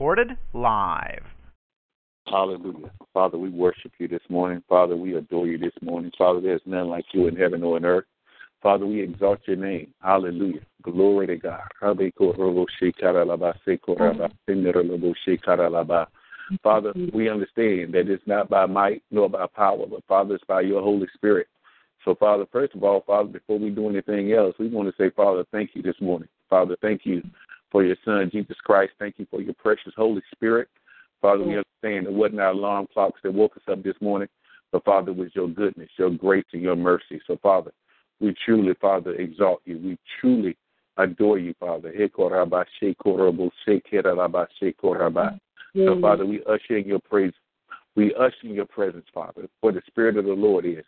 Recorded live. Hallelujah. Father, we worship you this morning. Father, we adore you this morning. Father, there's none like you in heaven or in earth. Father, we exalt your name. Hallelujah. Glory to God. Father, we understand that it's not by might nor by power, but Father, it's by your Holy Spirit. So, Father, first of all, Father, before we do anything else, we want to say, Father, thank you this morning. Father, thank you for your Son, Jesus Christ. Thank you for your precious Holy Spirit. Father, we understand it wasn't our alarm clocks that woke us up this morning, but Father, it was your goodness, your grace, and your mercy. So, Father, we truly, Father, exalt you. We truly adore you, Father. So, Father, we usher in your praise. We usher in your presence, Father. For the Spirit of the Lord is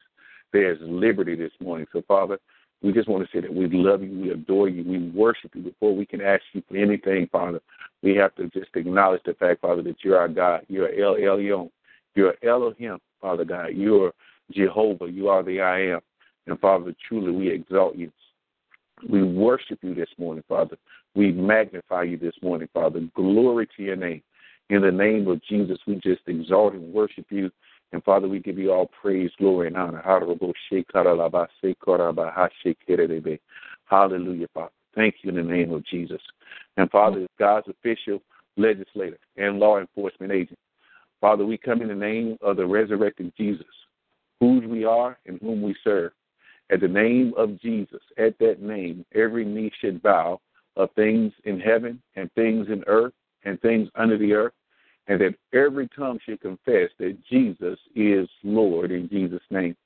there's liberty this morning. So, Father, we just want to say that we love you, we adore you, we worship you before we can ask you for anything, Father. We have to just acknowledge the fact, Father, that you're our God. You're El Elyon. You're Elohim, Father God. You're Jehovah. You are the I am. And Father, truly we exalt you. We worship you this morning, Father. We magnify you this morning, Father. Glory to your name. In the name of Jesus, we just exalt and worship you. And Father, we give you all praise, glory, and honor. Hallelujah, Father. Thank you in the name of Jesus. And Father, as God's official legislator and law enforcement agent, Father, we come in the name of the resurrected Jesus, whose we are and whom we serve. At the name of Jesus, at that name, every knee should bow of things in heaven and things in earth and things under the earth and that every tongue should confess that Jesus is Lord in Jesus' name.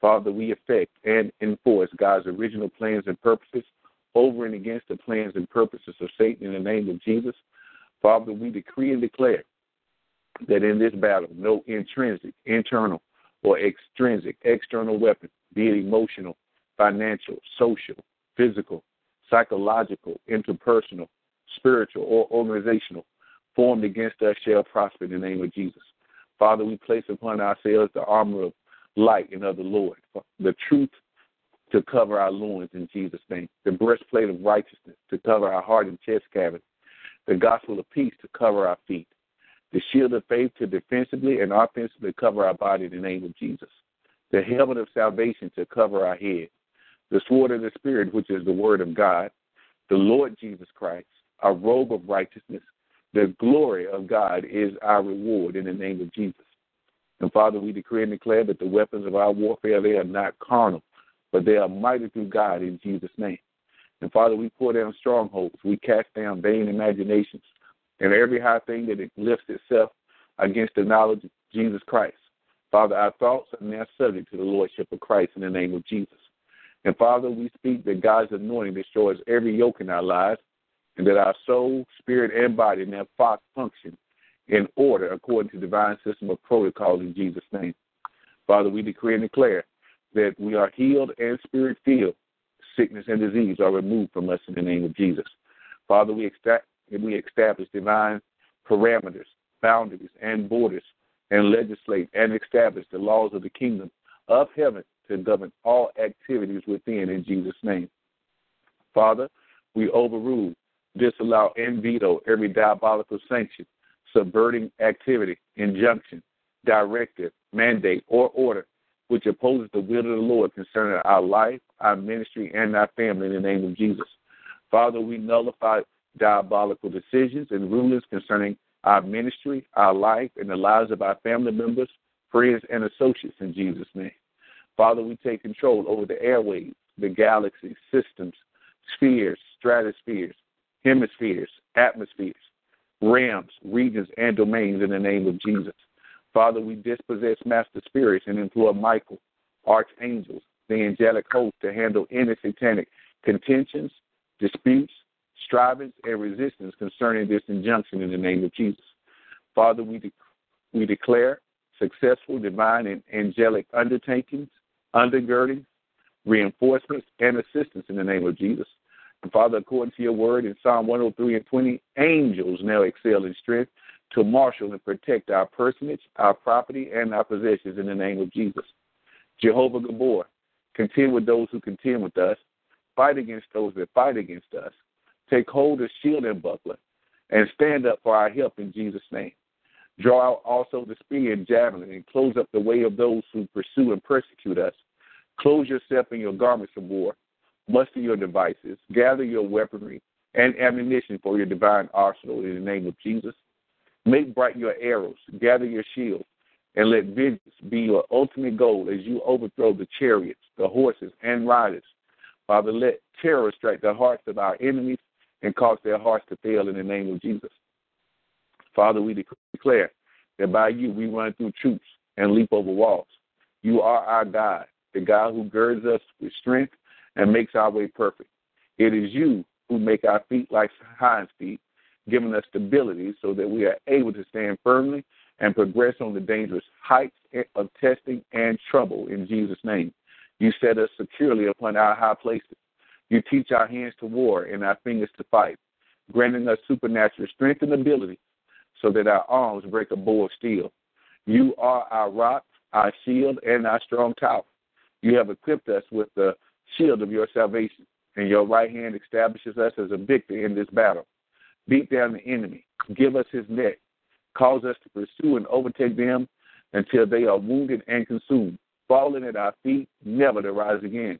Father, we effect and enforce God's original plans and purposes over and against the plans and purposes of Satan in the name of Jesus. Father, we decree and declare that in this battle, no intrinsic, internal, or extrinsic, external weapon, be it emotional, financial, social, physical, psychological, interpersonal, spiritual, or organizational, formed against us shall prosper in the name of Jesus. Father, we place upon ourselves the armor of light and of the Lord, the truth to cover our loins in Jesus' name, the breastplate of righteousness to cover our heart and chest cavity, the gospel of peace to cover our feet, the shield of faith to defensively and offensively cover our body in the name of Jesus, the helmet of salvation to cover our head, the sword of the Spirit, which is the word of God, the Lord Jesus Christ, a robe of righteousness, the glory of God is our reward in the name of Jesus. And Father, we decree and declare that the weapons of our warfare, they are not carnal, but they are mighty through God in Jesus' name. And Father, we pour down strongholds. We cast down vain imaginations and every high thing that lifts itself against the knowledge of Jesus Christ. Father, our thoughts are now subject to the Lordship of Christ in the name of Jesus. And Father, we speak that God's anointing destroys every yoke in our lives and that our soul, spirit, and body now function in order according to divine system of protocol in Jesus' name. Father, we decree and declare that we are healed and spirit filled. Sickness and disease are removed from us in the name of Jesus. Father, we, we establish divine parameters, boundaries, and borders, and legislate and establish the laws of the kingdom of heaven to govern all activities within in Jesus' name. Father, we overrule disallow and veto every diabolical sanction, subverting activity, injunction, directive, mandate, or order which opposes the will of the Lord concerning our life, our ministry, and our family in the name of Jesus. Father, we nullify diabolical decisions and rulings concerning our ministry, our life, and the lives of our family members, friends, and associates in Jesus' name. Father, we take control over the airways, the galaxies, systems, spheres, stratospheres, hemispheres, atmospheres, realms, regions, and domains in the name of Jesus. Father, we dispossess master spirits and employ Michael, archangels, the angelic host to handle any satanic contentions, disputes, strivings, and resistance concerning this injunction in the name of Jesus. Father, we, de- we declare successful divine and angelic undertakings, undergirdings, reinforcements, and assistance in the name of Jesus. And Father, according to your word in Psalm 103 and 20, angels now excel in strength to marshal and protect our personage, our property, and our possessions in the name of Jesus. Jehovah Gibbor, contend with those who contend with us, fight against those that fight against us, take hold of shield and buckler, and stand up for our help in Jesus' name. Draw out also the spear and javelin, and close up the way of those who pursue and persecute us. Close yourself in your garments of war, muster your devices, gather your weaponry and ammunition for your divine arsenal in the name of Jesus. Make bright your arrows, gather your shield, and let vengeance be your ultimate goal as you overthrow the chariots, the horses, and riders. Father, let terror strike the hearts of our enemies and cause their hearts to fail in the name of Jesus. Father, we declare that by you we run through troops and leap over walls. You are our God, the God who girds us with strength and makes our way perfect. It is you who make our feet like hinds feet, giving us stability so that we are able to stand firmly and progress on the dangerous heights of testing and trouble in Jesus' name. You set us securely upon our high places. You teach our hands to war and our fingers to fight, granting us supernatural strength and ability so that our arms break a bow of steel. You are our rock, our shield, and our strong tower. You have equipped us with the shield of your salvation, and your right hand establishes us as a victor in this battle. Beat down the enemy, give us his neck, cause us to pursue and overtake them until they are wounded and consumed, falling at our feet, never to rise again.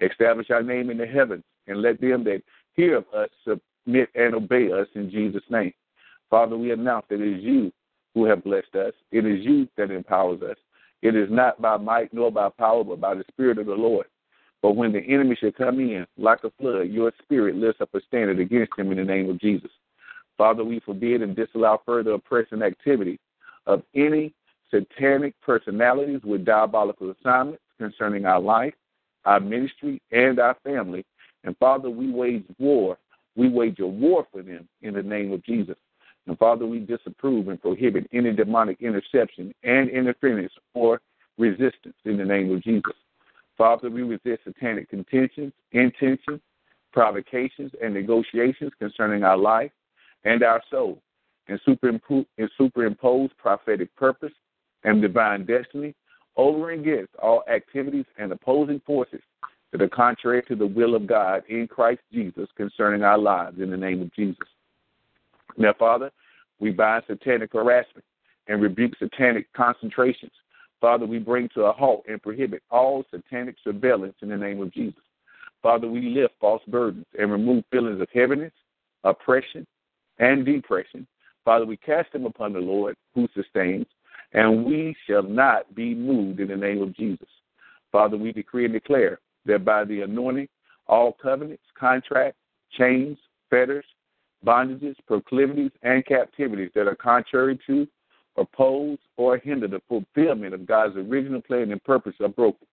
Establish our name in the heavens, and let them that hear of us submit and obey us in Jesus' name. Father, we announce that it is you who have blessed us. It is you that empowers us. It is not by might nor by power, but by the Spirit of the Lord. But when the enemy shall come in like a flood, your spirit lifts up a standard against him in the name of Jesus. Father, we forbid and disallow further oppression activity of any satanic personalities with diabolical assignments concerning our life, our ministry, and our family. And Father, we wage war. We wage a war for them in the name of Jesus. And Father, we disapprove and prohibit any demonic interception and interference or resistance in the name of Jesus. Father, we resist satanic contentions, intentions, provocations, and negotiations concerning our life and our soul, and superimpose, and superimpose prophetic purpose and divine destiny over and against all activities and opposing forces that are contrary to the will of God in Christ Jesus concerning our lives in the name of Jesus. Now, Father, we bind satanic harassment and rebuke satanic concentrations. Father, we bring to a halt and prohibit all satanic surveillance in the name of Jesus. Father, we lift false burdens and remove feelings of heaviness, oppression, and depression. Father, we cast them upon the Lord who sustains, and we shall not be moved in the name of Jesus. Father, we decree and declare that by the anointing, all covenants, contracts, chains, fetters, bondages, proclivities, and captivities that are contrary to, oppose, or hinder the fulfillment of God's original plan and purpose are broken.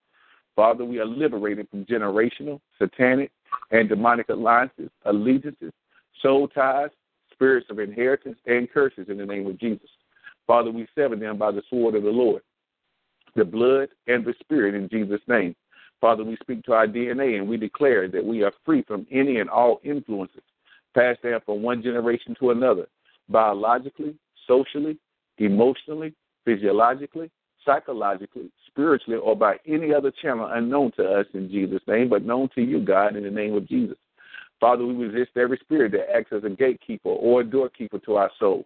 Father, we are liberated from generational, satanic, and demonic alliances, allegiances, soul ties, spirits of inheritance, and curses in the name of Jesus. Father, we sever them by the sword of the Lord, the blood and the spirit in Jesus' name. Father, we speak to our DNA and we declare that we are free from any and all influences passed down from one generation to another, biologically, socially, emotionally, physiologically, psychologically, spiritually, or by any other channel unknown to us in Jesus' name, but known to you, God, in the name of Jesus. Father, we resist every spirit that acts as a gatekeeper or a doorkeeper to our soul.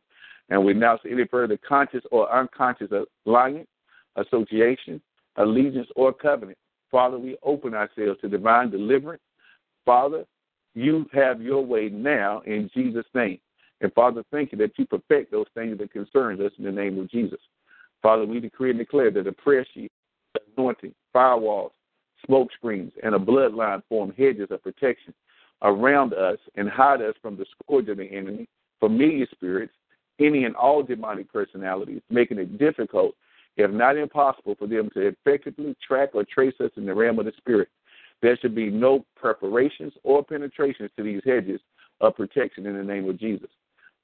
And we announce any further conscious or unconscious alliance, association, allegiance, or covenant. Father, we open ourselves to divine deliverance. Father, you have your way now in Jesus' name. And Father, thank you that you perfect those things that concern us in the name of Jesus. Father, we decree and declare that a prayer sheet, anointing, firewalls, smoke screens, and a bloodline form hedges of protection around us and hide us from the scourge of the enemy, familiar spirits, any and all demonic personalities, making it difficult, if not impossible, for them to effectively track or trace us in the realm of the spirit. There should be no preparations or penetrations to these hedges of protection in the name of Jesus.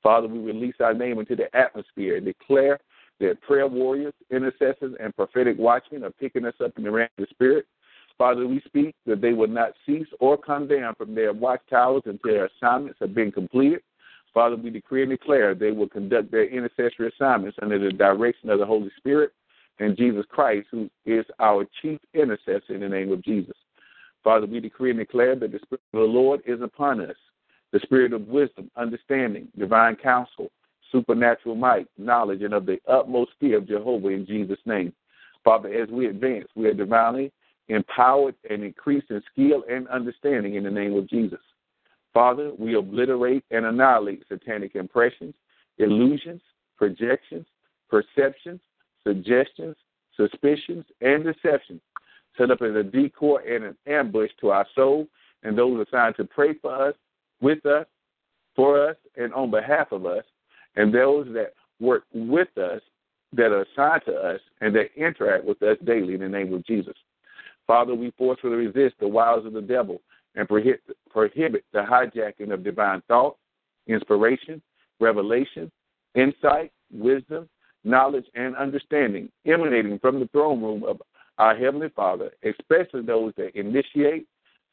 Father, we release our name into the atmosphere and declare that prayer warriors, intercessors, and prophetic watchmen are picking us up in the realm of the Spirit. Father, we speak that they will not cease or come down from their watchtowers until their assignments have been completed. Father, we decree and declare they will conduct their intercessory assignments under the direction of the Holy Spirit and Jesus Christ, who is our chief intercessor in the name of Jesus. Father, we decree and declare that the Spirit of the Lord is upon us the spirit of wisdom, understanding, divine counsel, supernatural might, knowledge, and of the utmost fear of Jehovah in Jesus' name. Father, as we advance, we are divinely empowered and increased in skill and understanding in the name of Jesus. Father, we obliterate and annihilate satanic impressions, illusions, projections, perceptions, suggestions, suspicions, and deceptions set up as a decoy and an ambush to our soul and those assigned to pray for us, with us, for us, and on behalf of us, and those that work with us, that are assigned to us, and that interact with us daily in the name of Jesus. Father, we forcefully resist the wiles of the devil and prohibit, the hijacking of divine thought, inspiration, revelation, insight, wisdom, knowledge, and understanding emanating from the throne room of our Heavenly Father, especially those that initiate,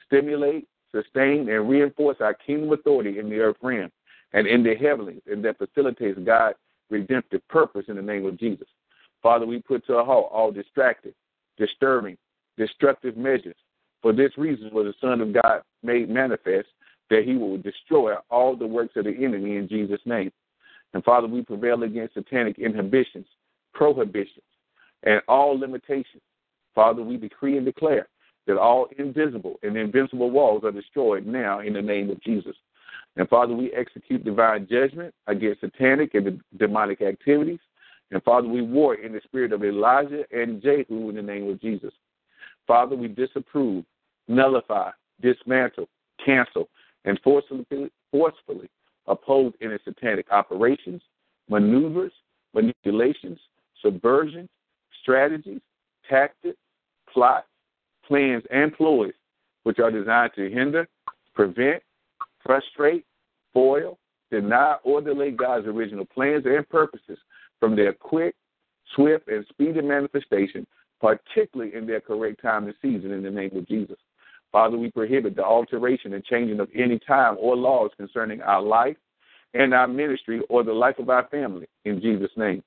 stimulate, sustain, and reinforce our kingdom authority in the earth realm and in the heavens, and that facilitates God's redemptive purpose in the name of Jesus. Father, we put to a halt all distracted, disturbing, destructive measures. For this reason was the Son of God made manifest that he will destroy all the works of the enemy in Jesus' name. And Father, we prevail against satanic inhibitions, prohibitions, and all limitations. Father, we decree and declare that all invisible and invincible walls are destroyed now in the name of Jesus. And Father, we execute divine judgment against satanic and demonic activities. And Father, we war in the spirit of Elijah and Jehu in the name of Jesus. Father, we disapprove, nullify, dismantle, cancel, and forcefully, forcefully oppose any satanic operations, maneuvers, manipulations, subversions, strategies, tactics, plots, plans, and ploys which are designed to hinder, prevent, frustrate, foil, deny, or delay God's original plans and purposes from their quick, swift, and speedy manifestation, particularly in their correct time and season in the name of Jesus. Father, we prohibit the alteration and changing of any time or laws concerning our life and our ministry or the life of our family in Jesus' name.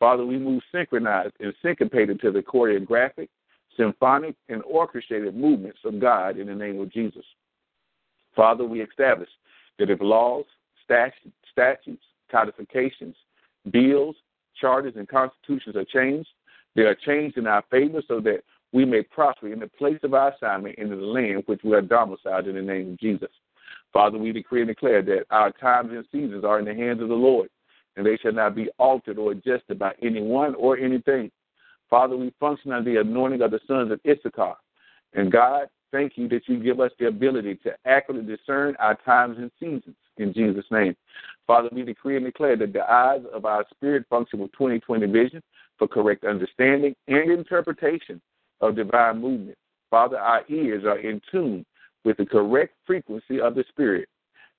Father, we move synchronized and syncopated to the choreographic, symphonic, and orchestrated movements of God in the name of Jesus. Father, we establish that if laws, statutes, codifications, bills, charters, and constitutions are changed, they are changed in our favor so that we may prosper in the place of our assignment in the land which we are domiciled in the name of Jesus. Father, we decree and declare that our times and seasons are in the hands of the Lord, and they shall not be altered or adjusted by anyone or anything. Father, we function under the anointing of the sons of Issachar. And God, thank you that you give us the ability to accurately discern our times and seasons in Jesus' name. Father, we decree and declare that the eyes of our spirit function with 2020 vision for correct understanding and interpretation of divine movement. Father, our ears are in tune with the correct frequency of the Spirit,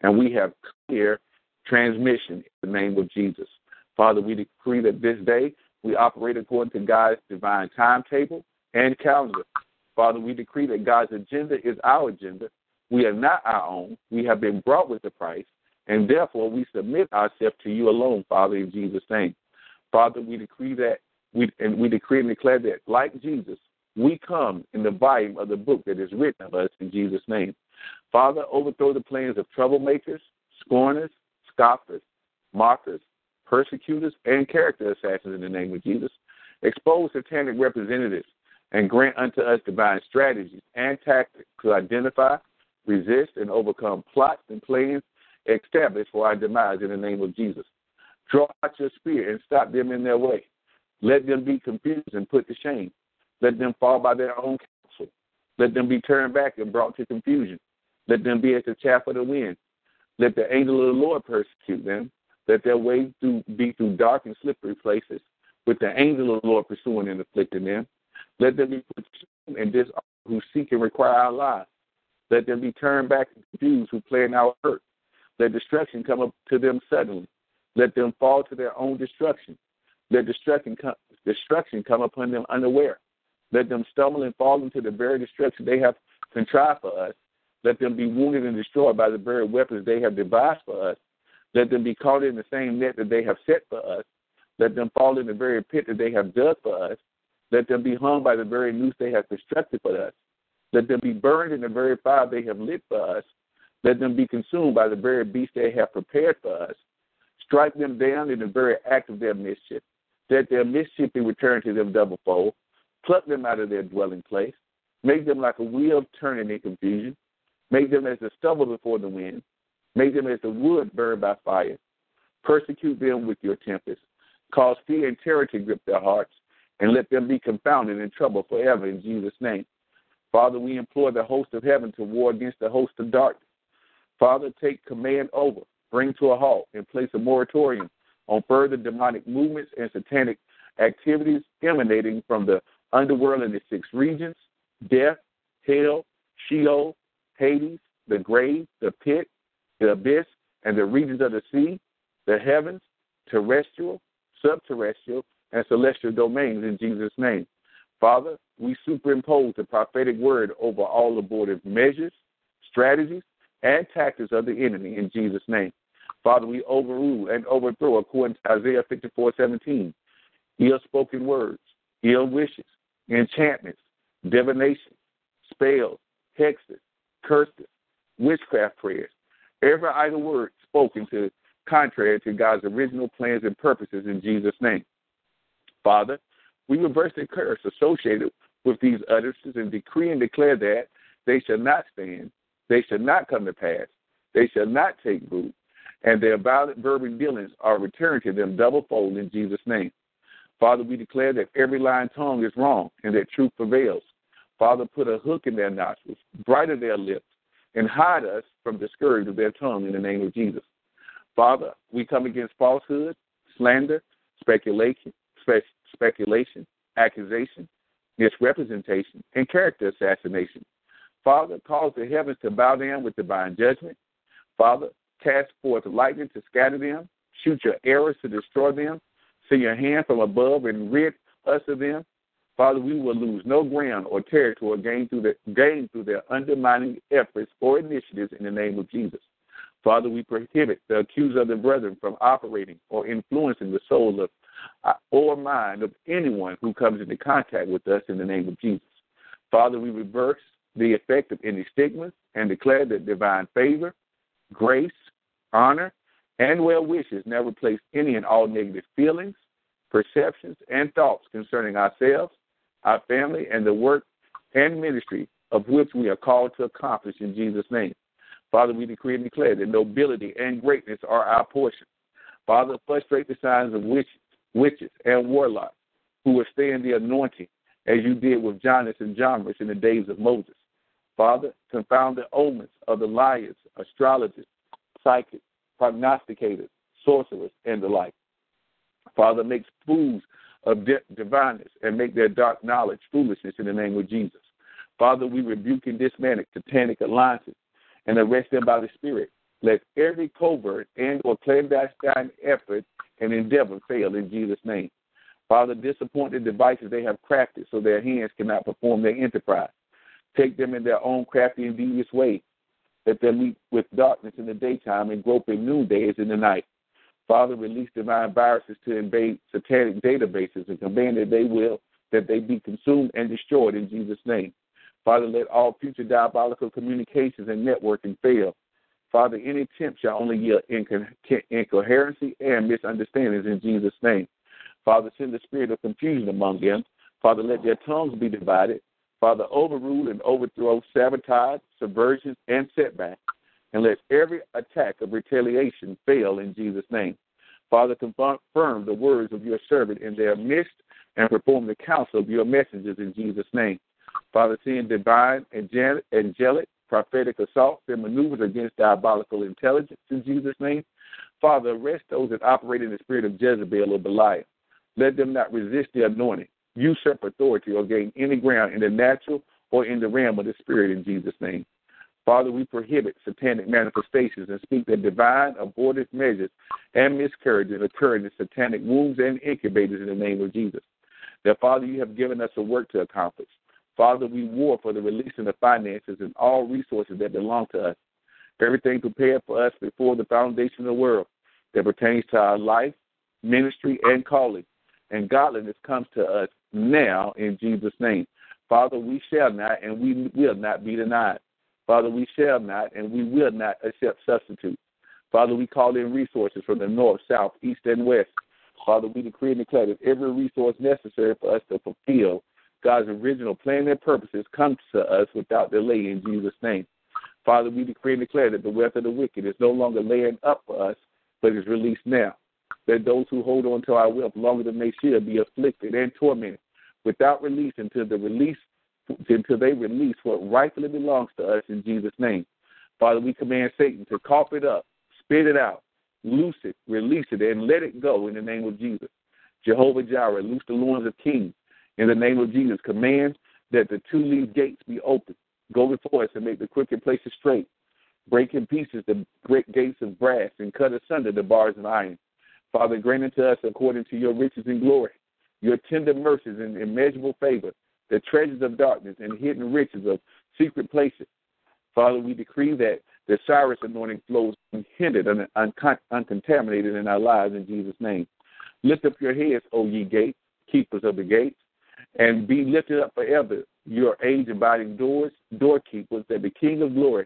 and we have clear transmission in the name of Jesus. Father, we decree that this day we operate according to God's divine timetable and calendar. Father, we decree that God's agenda is our agenda. We are not our own. We have been brought with the price, and therefore we submit ourselves to you alone, Father, in Jesus' name. Father, we decree that we and we decree and declare that, like Jesus, we come in the volume of the book that is written of us in Jesus' name. Father, overthrow the plans of troublemakers, scorners, scoffers, mockers, persecutors, and character assassins in the name of Jesus. Expose satanic representatives and grant unto us divine strategies and tactics to identify, resist, and overcome plots and plans established for our demise in the name of Jesus. Draw out your spear and stop them in their way. Let them be confused and put to shame. Let them fall by their own counsel. Let them be turned back and brought to confusion. Let them be as the chaff of the wind. Let the angel of the Lord persecute them. Let their way through, be through dark and slippery places, with the angel of the Lord pursuing and afflicting them. Let them be put and disarmed who seek and require our lives. Let them be turned back and confused who plan our hurt. Let destruction come up to them suddenly. Let them fall to their own destruction. Let destruction come, destruction come upon them unaware. Let them stumble and fall into the very destruction they have contrived for us. Let them be wounded and destroyed by the very weapons they have devised for us. Let them be caught in the same net that they have set for us. Let them fall in the very pit that they have dug for us. Let them be hung by the very noose they have constructed for us. Let them be burned in the very fire they have lit for us. Let them be consumed by the very beast they have prepared for us. Strike them down in the very act of their mischief. Let their mischief be returned to them double fold. Pluck them out of their dwelling place. Make them like a wheel turning in confusion. Make them as the stubble before the wind. Make them as the wood burned by fire. Persecute them with your tempest. Cause fear and terror to grip their hearts, and let them be confounded and troubled forever in Jesus' name. Father, we implore the host of heaven to war against the host of darkness. Father, take command over, bring to a halt, and place a moratorium on further demonic movements and satanic activities emanating from the underworld in the six regions death, hell, Sheol, Hades, the grave, the pit, the abyss, and the regions of the sea, the heavens, terrestrial, subterrestrial, and celestial domains in Jesus' name. Father, we superimpose the prophetic word over all abortive measures, strategies, and tactics of the enemy in Jesus' name. Father, we overrule and overthrow, according to Isaiah 54 17, ill spoken words, ill wishes, enchantments, divination, spells, hexes, curses, witchcraft prayers, every idle word spoken to contrary to God's original plans and purposes in Jesus' name. Father, we reverse the curse associated with these utterances and decree and declare that they shall not stand, they shall not come to pass, they shall not take root, and their violent verbal dealings are returned to them double fold in Jesus' name. Father, we declare that every lying tongue is wrong and that truth prevails. Father, put a hook in their nostrils, brighten their lips, and hide us from the scourge of their tongue in the name of Jesus. Father, we come against falsehood, slander, speculation, spe- speculation, accusation, misrepresentation, and character assassination. Father, cause the heavens to bow down with divine judgment. Father, cast forth lightning to scatter them, shoot your arrows to destroy them, send your hand from above and rid us of them. Father, we will lose no ground or territory gained through, the, gained through their undermining efforts or initiatives in the name of Jesus. Father, we prohibit the accuser of the brethren from operating or influencing the soul of uh, or mind of anyone who comes into contact with us in the name of Jesus. Father, we reverse the effect of any stigmas and declare that divine favor, grace, honor, and well wishes never place any and all negative feelings, perceptions, and thoughts concerning ourselves, our family, and the work and ministry of which we are called to accomplish in Jesus' name. Father, we decree and declare that nobility and greatness are our portion. Father, frustrate the signs of witches, witches and warlocks who withstand the anointing, as you did with Jannes and Jambres in the days of Moses. Father, confound the omens of the liars, astrologers, psychics, prognosticators, sorcerers, and the like. Father, make fools of diviners and make their dark knowledge foolishness in the name of Jesus. Father, we rebuke and dismantle satanic alliances and arrest them by the Spirit. Let every covert and or clandestine effort and endeavor fail in Jesus' name. Father, disappoint the devices they have crafted so their hands cannot perform their enterprise. Take them in their own crafty and devious ways. Let them meet with darkness in the daytime and grope in noonday as in the night. Father, release divine viruses to invade satanic databases and command that they will that they be consumed and destroyed in Jesus' name. Father, let all future diabolical communications and networking fail. Father, any attempt shall only yield incoherency and misunderstandings in Jesus' name. Father, send the spirit of confusion among them. Father, let their tongues be divided. Father, overrule and overthrow sabotage, subversion, and setback. And let every attack of retaliation fail in Jesus' name. Father, confirm the words of your servant in their midst and perform the counsel of your messengers in Jesus' name. Father, send divine, angelic, prophetic assaults and maneuvers against diabolical intelligence in Jesus' name. Father, arrest those that operate in the spirit of Jezebel or Belial. Let them not resist the anointing, usurp authority, or gain any ground in the natural or in the realm of the spirit in Jesus' name. Father, we prohibit satanic manifestations and speak that divine abortive measures and miscarriages occurring in satanic wombs and incubators in the name of Jesus. That, Father, you have given us a work to accomplish. Father, we war for the releasing of finances and all resources that belong to us. Everything prepared for us before the foundation of the world that pertains to our life, ministry, and calling. And godliness comes to us now in Jesus' name. Father, we shall not and we will not be denied. Father, we shall not and we will not accept substitutes. Father, we call in resources from the north, south, east, and west. Father, we decree and declare that every resource necessary for us to fulfill God's original plan and purposes comes to us without delay in Jesus' name. Father, we decree and declare that the wealth of the wicked is no longer laying up for us, but is released now. That those who hold on to our wealth longer than they should be afflicted and tormented without release until the release until they release what rightfully belongs to us in Jesus' name. Father, we command Satan to cough it up, spit it out, loose it, release it, and let it go in the name of Jesus. Jehovah Jireh, loose the loins of kings in the name of Jesus. Command that the two leaf gates be open. Go before us and make the crooked places straight. Break in pieces the great gates of brass and cut asunder the bars of iron. Father, grant unto us according to your riches and glory, your tender mercies and immeasurable favor, the treasures of darkness and hidden riches of secret places. Father, we decree that the Cyrus anointing flows unhindered and uncontaminated in our lives in Jesus' name. Lift up your heads, O ye gates, keepers of the gates, and be lifted up forever, your age abiding doors, doorkeepers, that the King of glory,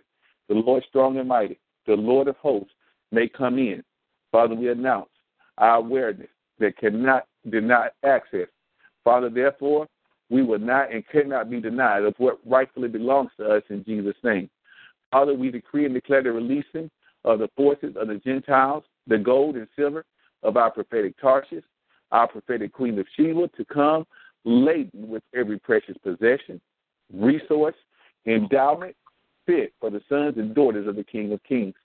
the Lord strong and mighty, the Lord of hosts, may come in. Father, we announce our awareness that cannot deny access. Father, therefore, we will not and cannot be denied of what rightfully belongs to us in Jesus' name. Father, we decree and declare the releasing of the forces of the Gentiles, the gold and silver of our prophetic Tarshish, our prophetic Queen of Sheba, to come laden with every precious possession, resource, endowment, fit for the sons and daughters of the King of Kings.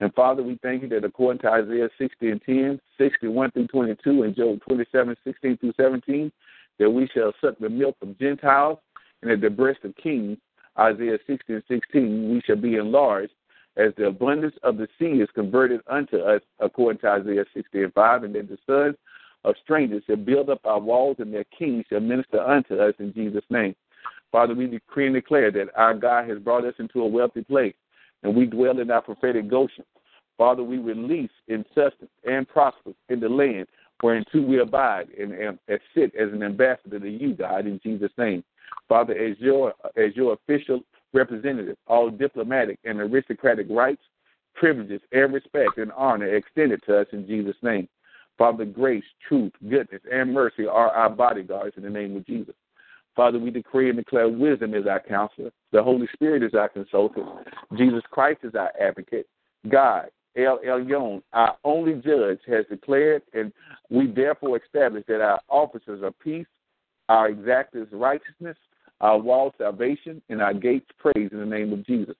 And Father, we thank you that according to Isaiah 60 and 10, 61 through 22, and Job 27, 16 through 17, that we shall suck the milk of Gentiles, and at the breast of kings, Isaiah 60 and 16, we shall be enlarged, as the abundance of the sea is converted unto us, according to Isaiah 60 and 5, and that the sons of strangers shall build up our walls, and their kings shall minister unto us in Jesus' name. Father, we decree and declare that our God has brought us into a wealthy place, and we dwell in our prophetic Goshen. Father, we release in substance and prosper in the land whereunto we abide and, and, and sit as an ambassador to you, God, in Jesus' name. Father, as your as your official representative, all diplomatic and aristocratic rights, privileges, and respect and honor extended to us in Jesus' name. Father, grace, truth, goodness, and mercy are our bodyguards in the name of Jesus. Father, we decree and declare wisdom is our counselor, the Holy Spirit is our consultant, Jesus Christ is our advocate, God, El Elyon, our only judge, has declared, and we therefore establish that our officers are peace, our exactors righteousness, our wall salvation, and our gates praise in the name of Jesus.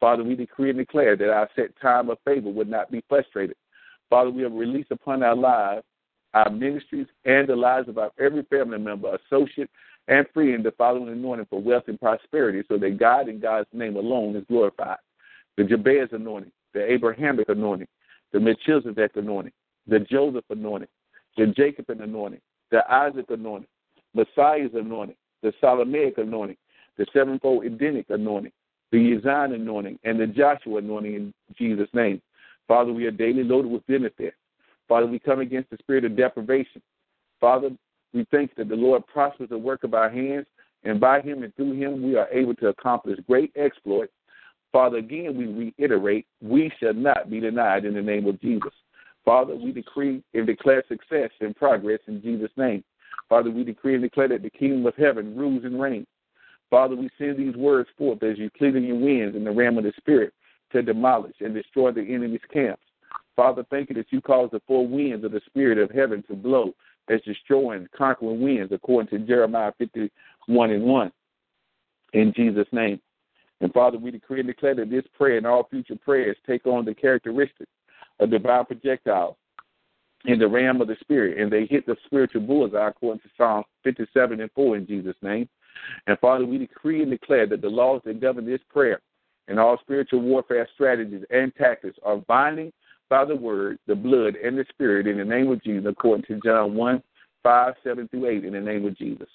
Father, we decree and declare that our set time of favor would not be frustrated. Father, we have released upon our lives, our ministries, and the lives of our every family member, associate, and friend the following anointing for wealth and prosperity, so that God and God's name alone is glorified. The Jabez anointing, the Abrahamic anointing, the Melchizedek anointing, the Joseph anointing, the Jacob anointing, the Isaac anointing, Messiah's anointing, the Solomonic anointing, the sevenfold Edenic anointing, the Yazan anointing, and the Joshua anointing in Jesus' name. Father, we are daily loaded with benefit. Father, we come against the spirit of deprivation. Father, we thank that the Lord prospers the work of our hands, and by him and through him we are able to accomplish great exploits Father, again, we reiterate, we shall not be denied in the name of Jesus. Father, we decree and declare success and progress in Jesus' name. Father, we decree and declare that the kingdom of heaven rules and reigns. Father, we send these words forth as you cleaving your winds in the realm of the Spirit to demolish and destroy the enemy's camps. Father, thank you that you cause the four winds of the Spirit of heaven to blow as destroying, conquering winds, according to Jeremiah 51 and 1. In Jesus' name. And Father, we decree and declare that this prayer and all future prayers take on the characteristics of divine projectiles in the realm of the spirit, and they hit the spiritual bullseye according to Psalm 57 and 4 in Jesus' name. And Father, we decree and declare that the laws that govern this prayer and all spiritual warfare strategies and tactics are binding by the word, the blood, and the spirit in the name of Jesus, according to John 1 5, 7 through 8, in the name of Jesus.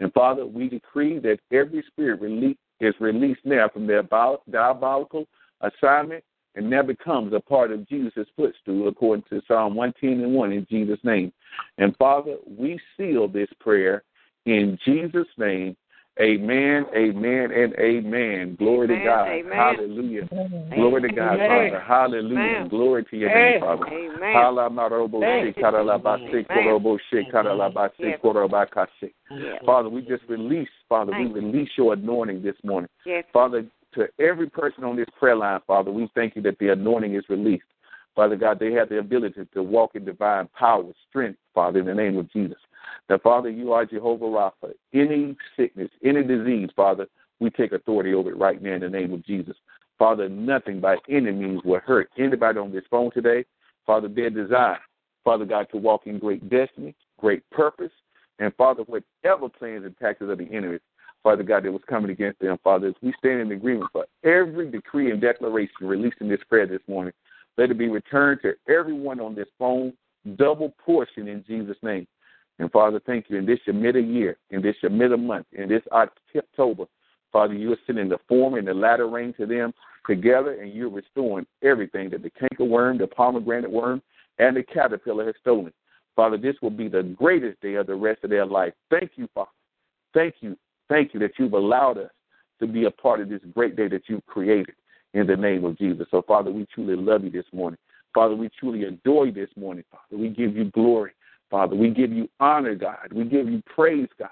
And Father, we decree that every spirit release, is released now from their diabolical assignment and now becomes a part of Jesus' footstool, according to Psalm 110 and 1, in Jesus' name. And Father, we seal this prayer in Jesus' name Amen, amen, and amen. Glory amen, to God. Amen. Hallelujah. Amen. Glory to God, Amen. Father. Hallelujah. Amen. Glory to your name, Father. Amen. Halamarobo Thank you, shekaralabase Jesus. korobo shekaralabase Yes. korobakase. Yes. Father, we just release, Father, we Thank release your anointing this morning. Yes. Father, to every person on this prayer line, Father, we thank you that the anointing is released. Father God, they have the ability to walk in divine power, strength, Father, in the name of Jesus. Now, Father, you are Jehovah Rapha. Any sickness, any disease, Father, we take authority over it right now in the name of Jesus. Father, nothing by any means will hurt anybody on this phone today. Father, their desire, Father God, to walk in great destiny, great purpose, and Father, whatever plans and tactics of the enemy, Father God, that was coming against them, Father, we stand in agreement for every decree and declaration released in this prayer this morning, let it be returned to everyone on this phone, double portion in Jesus' name. And Father, thank you. In this your middle year, in this your middle month, in this October, Father, you are sending the former and the latter rain to them together, and you're restoring everything that the canker worm, the pomegranate worm, and the caterpillar has stolen. Father, this will be the greatest day of the rest of their life. Thank you, Father. Thank you. Thank you that you've allowed us to be a part of this great day that you've created in the name of Jesus. So, Father, we truly love you this morning. Father, we truly adore you this morning, Father. We give you glory, Father. We give you honor, God. We give you praise, God.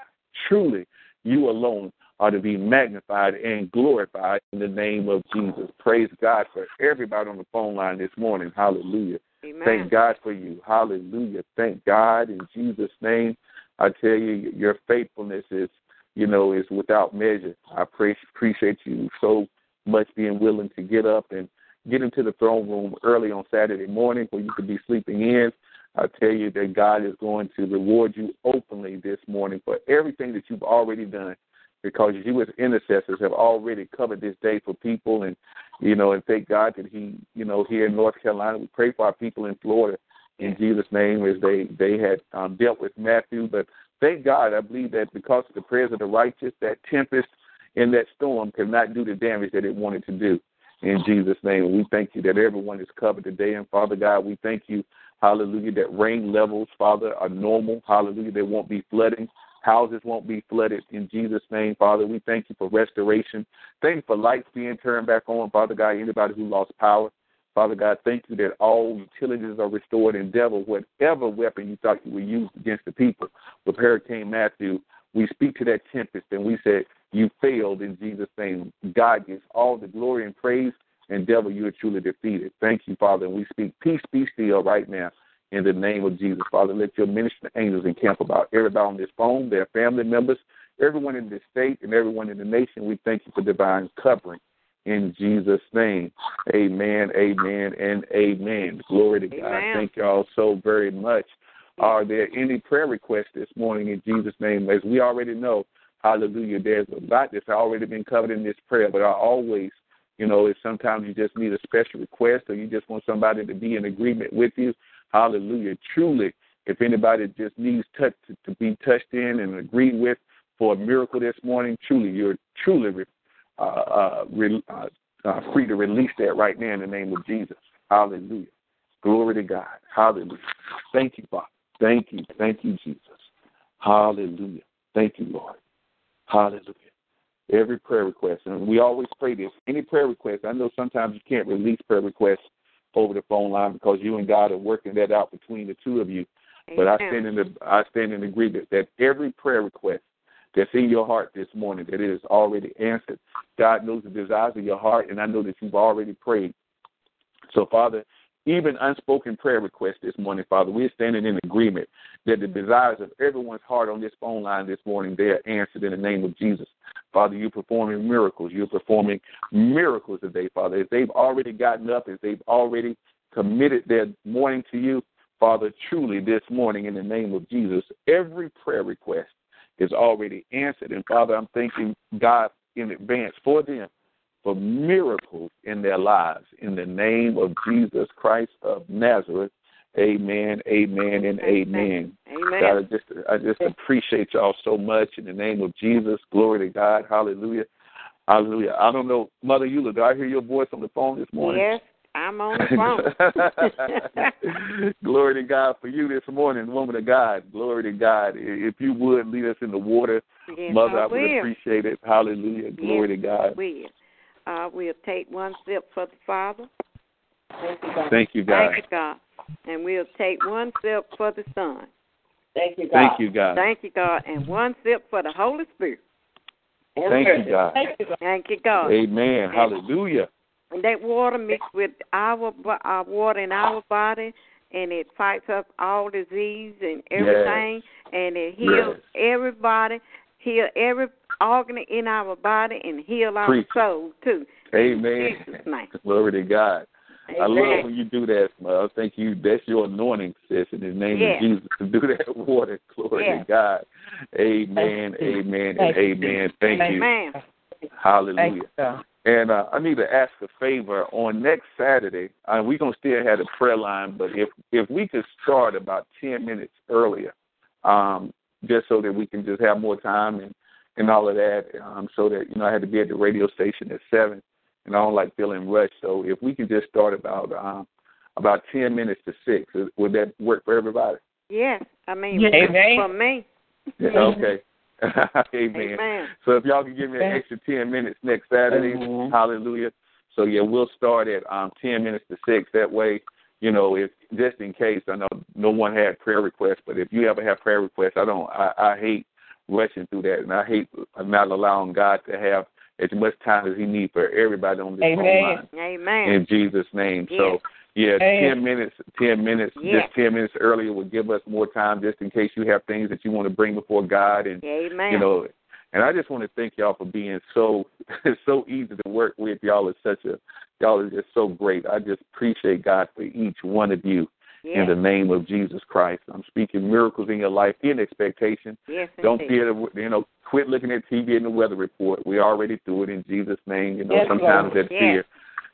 Truly, you alone are to be magnified and glorified in the name of Jesus. Praise God for everybody on the phone line this morning. Hallelujah. Amen. Thank God for you. Hallelujah. Thank God in Jesus' name. I tell you, your faithfulness is, you know, is without measure. I pray, appreciate you so much being willing to get up and get into the throne room early on Saturday morning where you could be sleeping in. I tell you that God is going to reward you openly this morning for everything that you've already done because you as intercessors have already covered this day for people. And you know and thank God that he you know here in North Carolina we pray for our people in Florida in Jesus name as they they had um, dealt with Matthew. But thank God I believe that because of the prayers of the righteous that tempest in that storm cannot do the damage that it wanted to do. In Jesus name and we thank you that everyone is covered today. And Father God we thank you hallelujah that rain levels Father are normal hallelujah there won't be flooding Houses won't be flooded in Jesus' name, Father. We thank you for restoration. Thank you for lights being turned back on, Father God. Anybody who lost power, Father God, thank you that all utilities are restored. And devil, whatever weapon you thought you would use against the people with Hurricane Matthew, we speak to that tempest and we said, You failed in Jesus' name. God gets all the glory and praise, and devil, you are truly defeated. Thank you, Father. And we speak peace, be still right now in the name of Jesus. Father, let your ministering angels encamp about everybody on this phone, their family members, everyone in this state, and everyone in the nation. We thank you for divine covering. In Jesus' name, amen, amen, and amen. Glory to God. Thank you all so very much. Are there any prayer requests this morning in Jesus' name? As we already know, hallelujah, there's a lot that's already been covered in this prayer, but I always, you know, if sometimes you just need a special request or you just want somebody to be in agreement with you, Hallelujah. Truly, if anybody just needs touch, to, to be touched in and agreed with for a miracle this morning, truly, you're truly uh, uh, re, uh, uh, free to release that right now in the name of Jesus. Hallelujah. Glory to God. Hallelujah. Thank you, Father. Thank you. Thank you, Jesus. Hallelujah. Thank you, Lord. Hallelujah. Every prayer request, and we always pray this. Any prayer request, I know sometimes you can't release prayer requests over the phone line because you and God are working that out between the two of you. But I stand in the I stand in agreement that every prayer request that's in your heart this morning, that it is already answered. God knows the desires of your heart, and I know that you've already prayed. So, Father, even unspoken prayer requests this morning, Father, we're standing in agreement that the mm-hmm. desires of everyone's heart on this phone line this morning, they are answered in the name of Jesus. Father, you're performing miracles. You're performing miracles today, Father. If they've already gotten up, if they've already committed their morning to you, Father, truly this morning in the name of Jesus, every prayer request is already answered. And Father, I'm thanking God in advance for them for miracles in their lives. In the name of Jesus Christ of Nazareth, amen, amen, and amen. Amen. God, I just I just appreciate y'all so much in the name of Jesus. Glory to God. Hallelujah. Hallelujah. I don't know, Mother Eula, do I hear your voice on the phone this morning? Yes, I'm on the phone. Glory to God for you this morning, woman of God. Glory to God. If you would lead us in the water, yes, Mother, I, I would appreciate it. Hallelujah. Glory Yes, to God. We will. Uh, we'll take one sip for the Father. Thank you, God. Thank you, God. Thank you, God. And we'll take one sip for the Son. Thank you, God. Thank you, God. Thank you, God. And one sip for the Holy Spirit. Thank you, God. Thank you, God. Thank you, God. Amen. Hallelujah. And that water mixed with our our water in our body, and it fights up all disease and everything, and it heals Yes. everybody, heal every organ in our body, and heal our Preach. soul too. Amen. In Jesus' name. Glory to God. I love when you do that, Mother. Thank you. That's your anointing, sis, in the name Yes. of Jesus, to do that water. Glory Yes. to God. Amen, amen, and Thank you. amen. Thank you. Amen. Thank Hallelujah. you, And uh, I need to ask a favor. On next Saturday, uh, we're gonna still have the prayer line, but if if we could start about ten minutes earlier, um, just so that we can just have more time and and all of that, um, so that you know I had to be at the radio station at seven, and I don't like feeling rushed. So if we can just start about um, about ten minutes to six, would that work for everybody? Yes, I mean, Yeah. Amen. for me. Yeah, okay. Amen. Amen. So if y'all can give me an extra ten minutes next Saturday, Amen. hallelujah. So yeah, we'll start at um ten minutes to six. That way, you know, if just in case, I know no one had prayer requests, but if you ever have prayer requests, I don't I, I hate rushing through that and I hate not allowing God to have as much time as he needs for everybody on this phone Amen. line. Amen. In Jesus' name. Yes. So yeah, Amen. ten minutes ten minutes Yes. just ten minutes earlier would give us more time just in case you have things that you want to bring before God and Amen. you know and I just want to thank y'all for being so so easy to work with. Y'all are such a y'all is just so great. I just appreciate God for each one of you yes. in the name of Jesus Christ. I'm speaking miracles in your life in expectation. yes, Don't indeed. fear you know, quit looking at TV and the weather report. We already do it in Jesus' name. You know, Yes, sometimes Lord. that fear.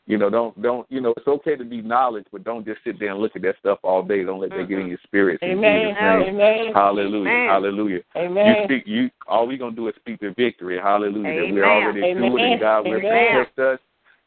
You know, don't don't you know, it's okay to be knowledge, but don't just sit there and look at that stuff all day. Don't let that get in mm-hmm. your spirits. In Amen. Amen. Hallelujah. Amen. Hallelujah. You Amen. speak you all we gonna do is speak the victory. Hallelujah. That we're Amen. already doing Amen. it. God will protect us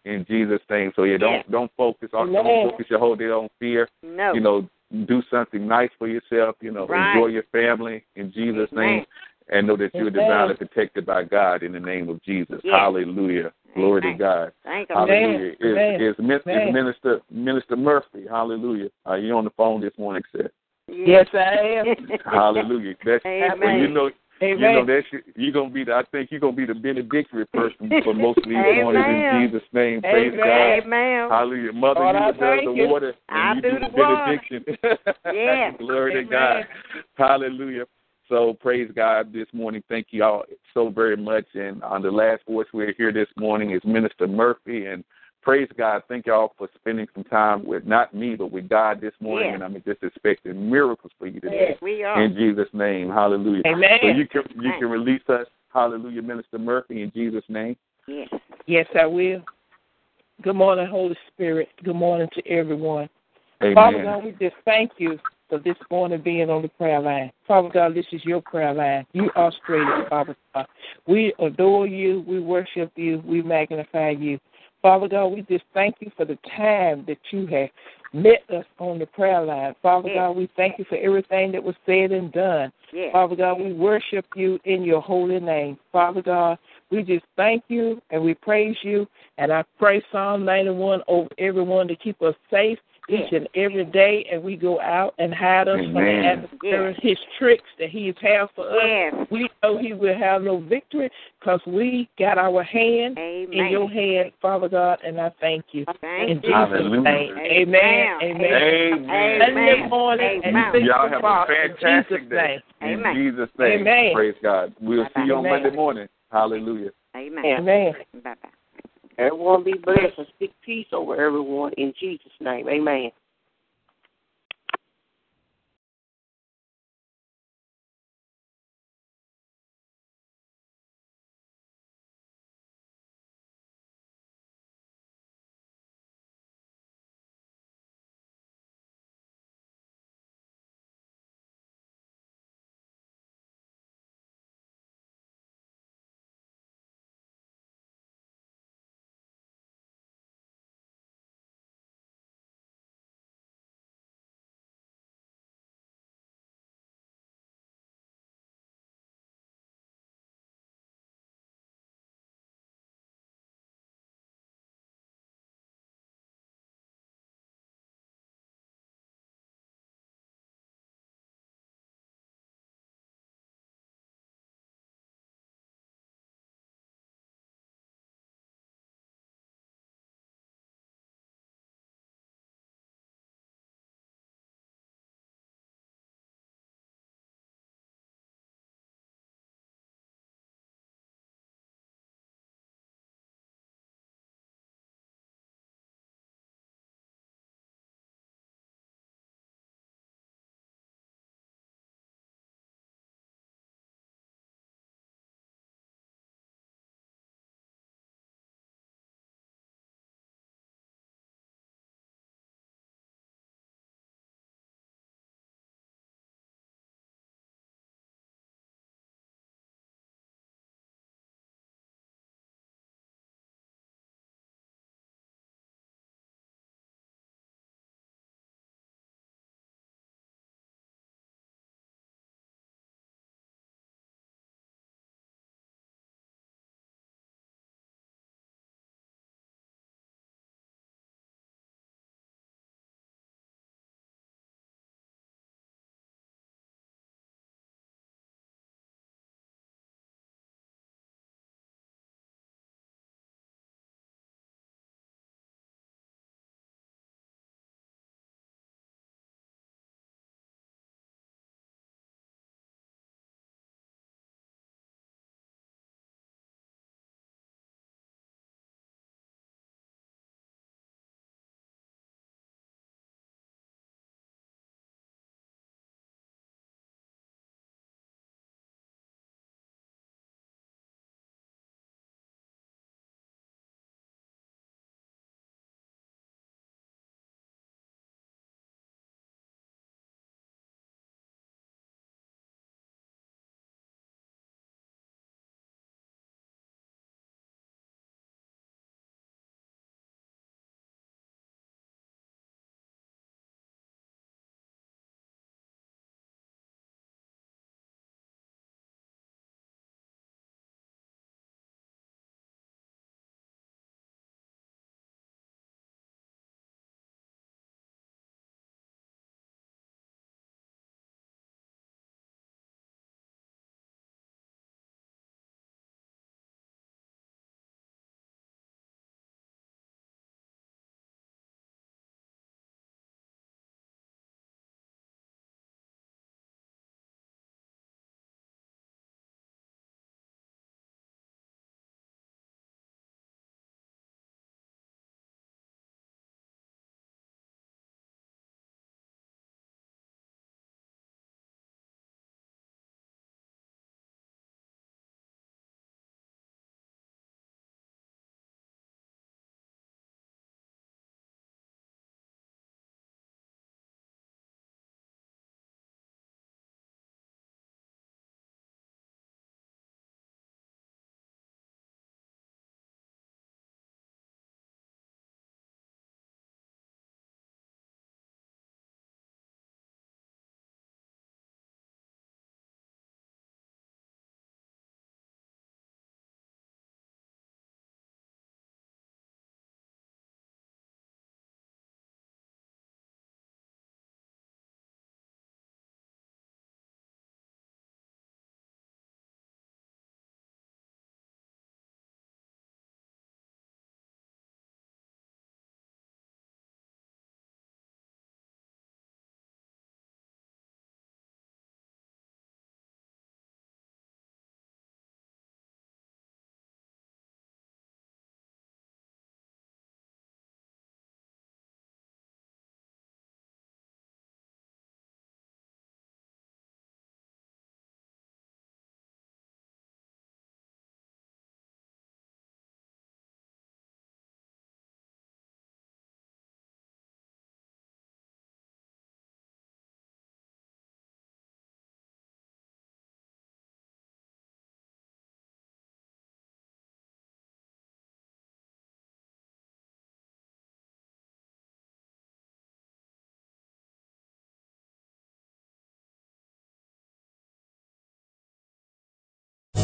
in Jesus' name. So yeah, don't Yes. don't focus on don't focus your whole day on fear. No. You know, do something nice for yourself, you know, Right. enjoy your family in Jesus' Amen. name and know that you're Amen. divinely protected by God in the name of Jesus. Yes. Hallelujah. Glory Amen. to God. Thank you. Hallelujah. Amen. Is, is, is Minister Minister Murphy. Hallelujah. Are you on the phone this morning, sir? Yes, I am. Hallelujah. That's Amen. well, you know Amen. you know that's you're gonna be the I think you're gonna be the benedictory person for most of these mornings in Jesus' name. Praise Amen. God. Amen. Hallelujah. Mother, Lord, you I does the you. water and I you do do the the benediction. Yes. Glory to God. Hallelujah. So praise God this morning. Thank you all so very much. And on the last voice we're here this morning is Minister Murphy. And praise God. Thank y'all for spending some time with not me, but with God this morning. Yes. And I'm just expecting miracles for you today. Yes, we are. In Jesus' name. Hallelujah. Amen. So you can you can release us. Hallelujah, Minister Murphy, in Jesus' name. Yes. Yes, I will. Good morning, Holy Spirit. Good morning to everyone. Amen. Father God, we just thank you for this morning being on the prayer line. Father God, this is your prayer line. You are straight, Father God. We adore you. We worship you. We magnify you. Father God, we just thank you for the time that you have met us on the prayer line. Father Yes. God, we thank you for everything that was said and done. Yes. Father God, we worship you in your holy name. Father God, we just thank you and we praise you. And I pray Psalm 91 over everyone to keep us safe each and every day. And we go out and hide us from the Amen. adversary, his tricks that he's have for us. Yes. We know he will have no victory because we got our hand Amen. in your hand, Father God, and I thank you. Thank In you. Jesus' Hallelujah. name. Amen. Amen. Amen. Amen. Sunday morning Amen. six Y'all have a o'clock in fantastic day. name. In Jesus' name. Amen. Praise God. We'll see you on Amen. Monday morning. Hallelujah. Amen. Amen. Bye bye. Everyone be blessed and speak peace over everyone in Jesus' name. Amen.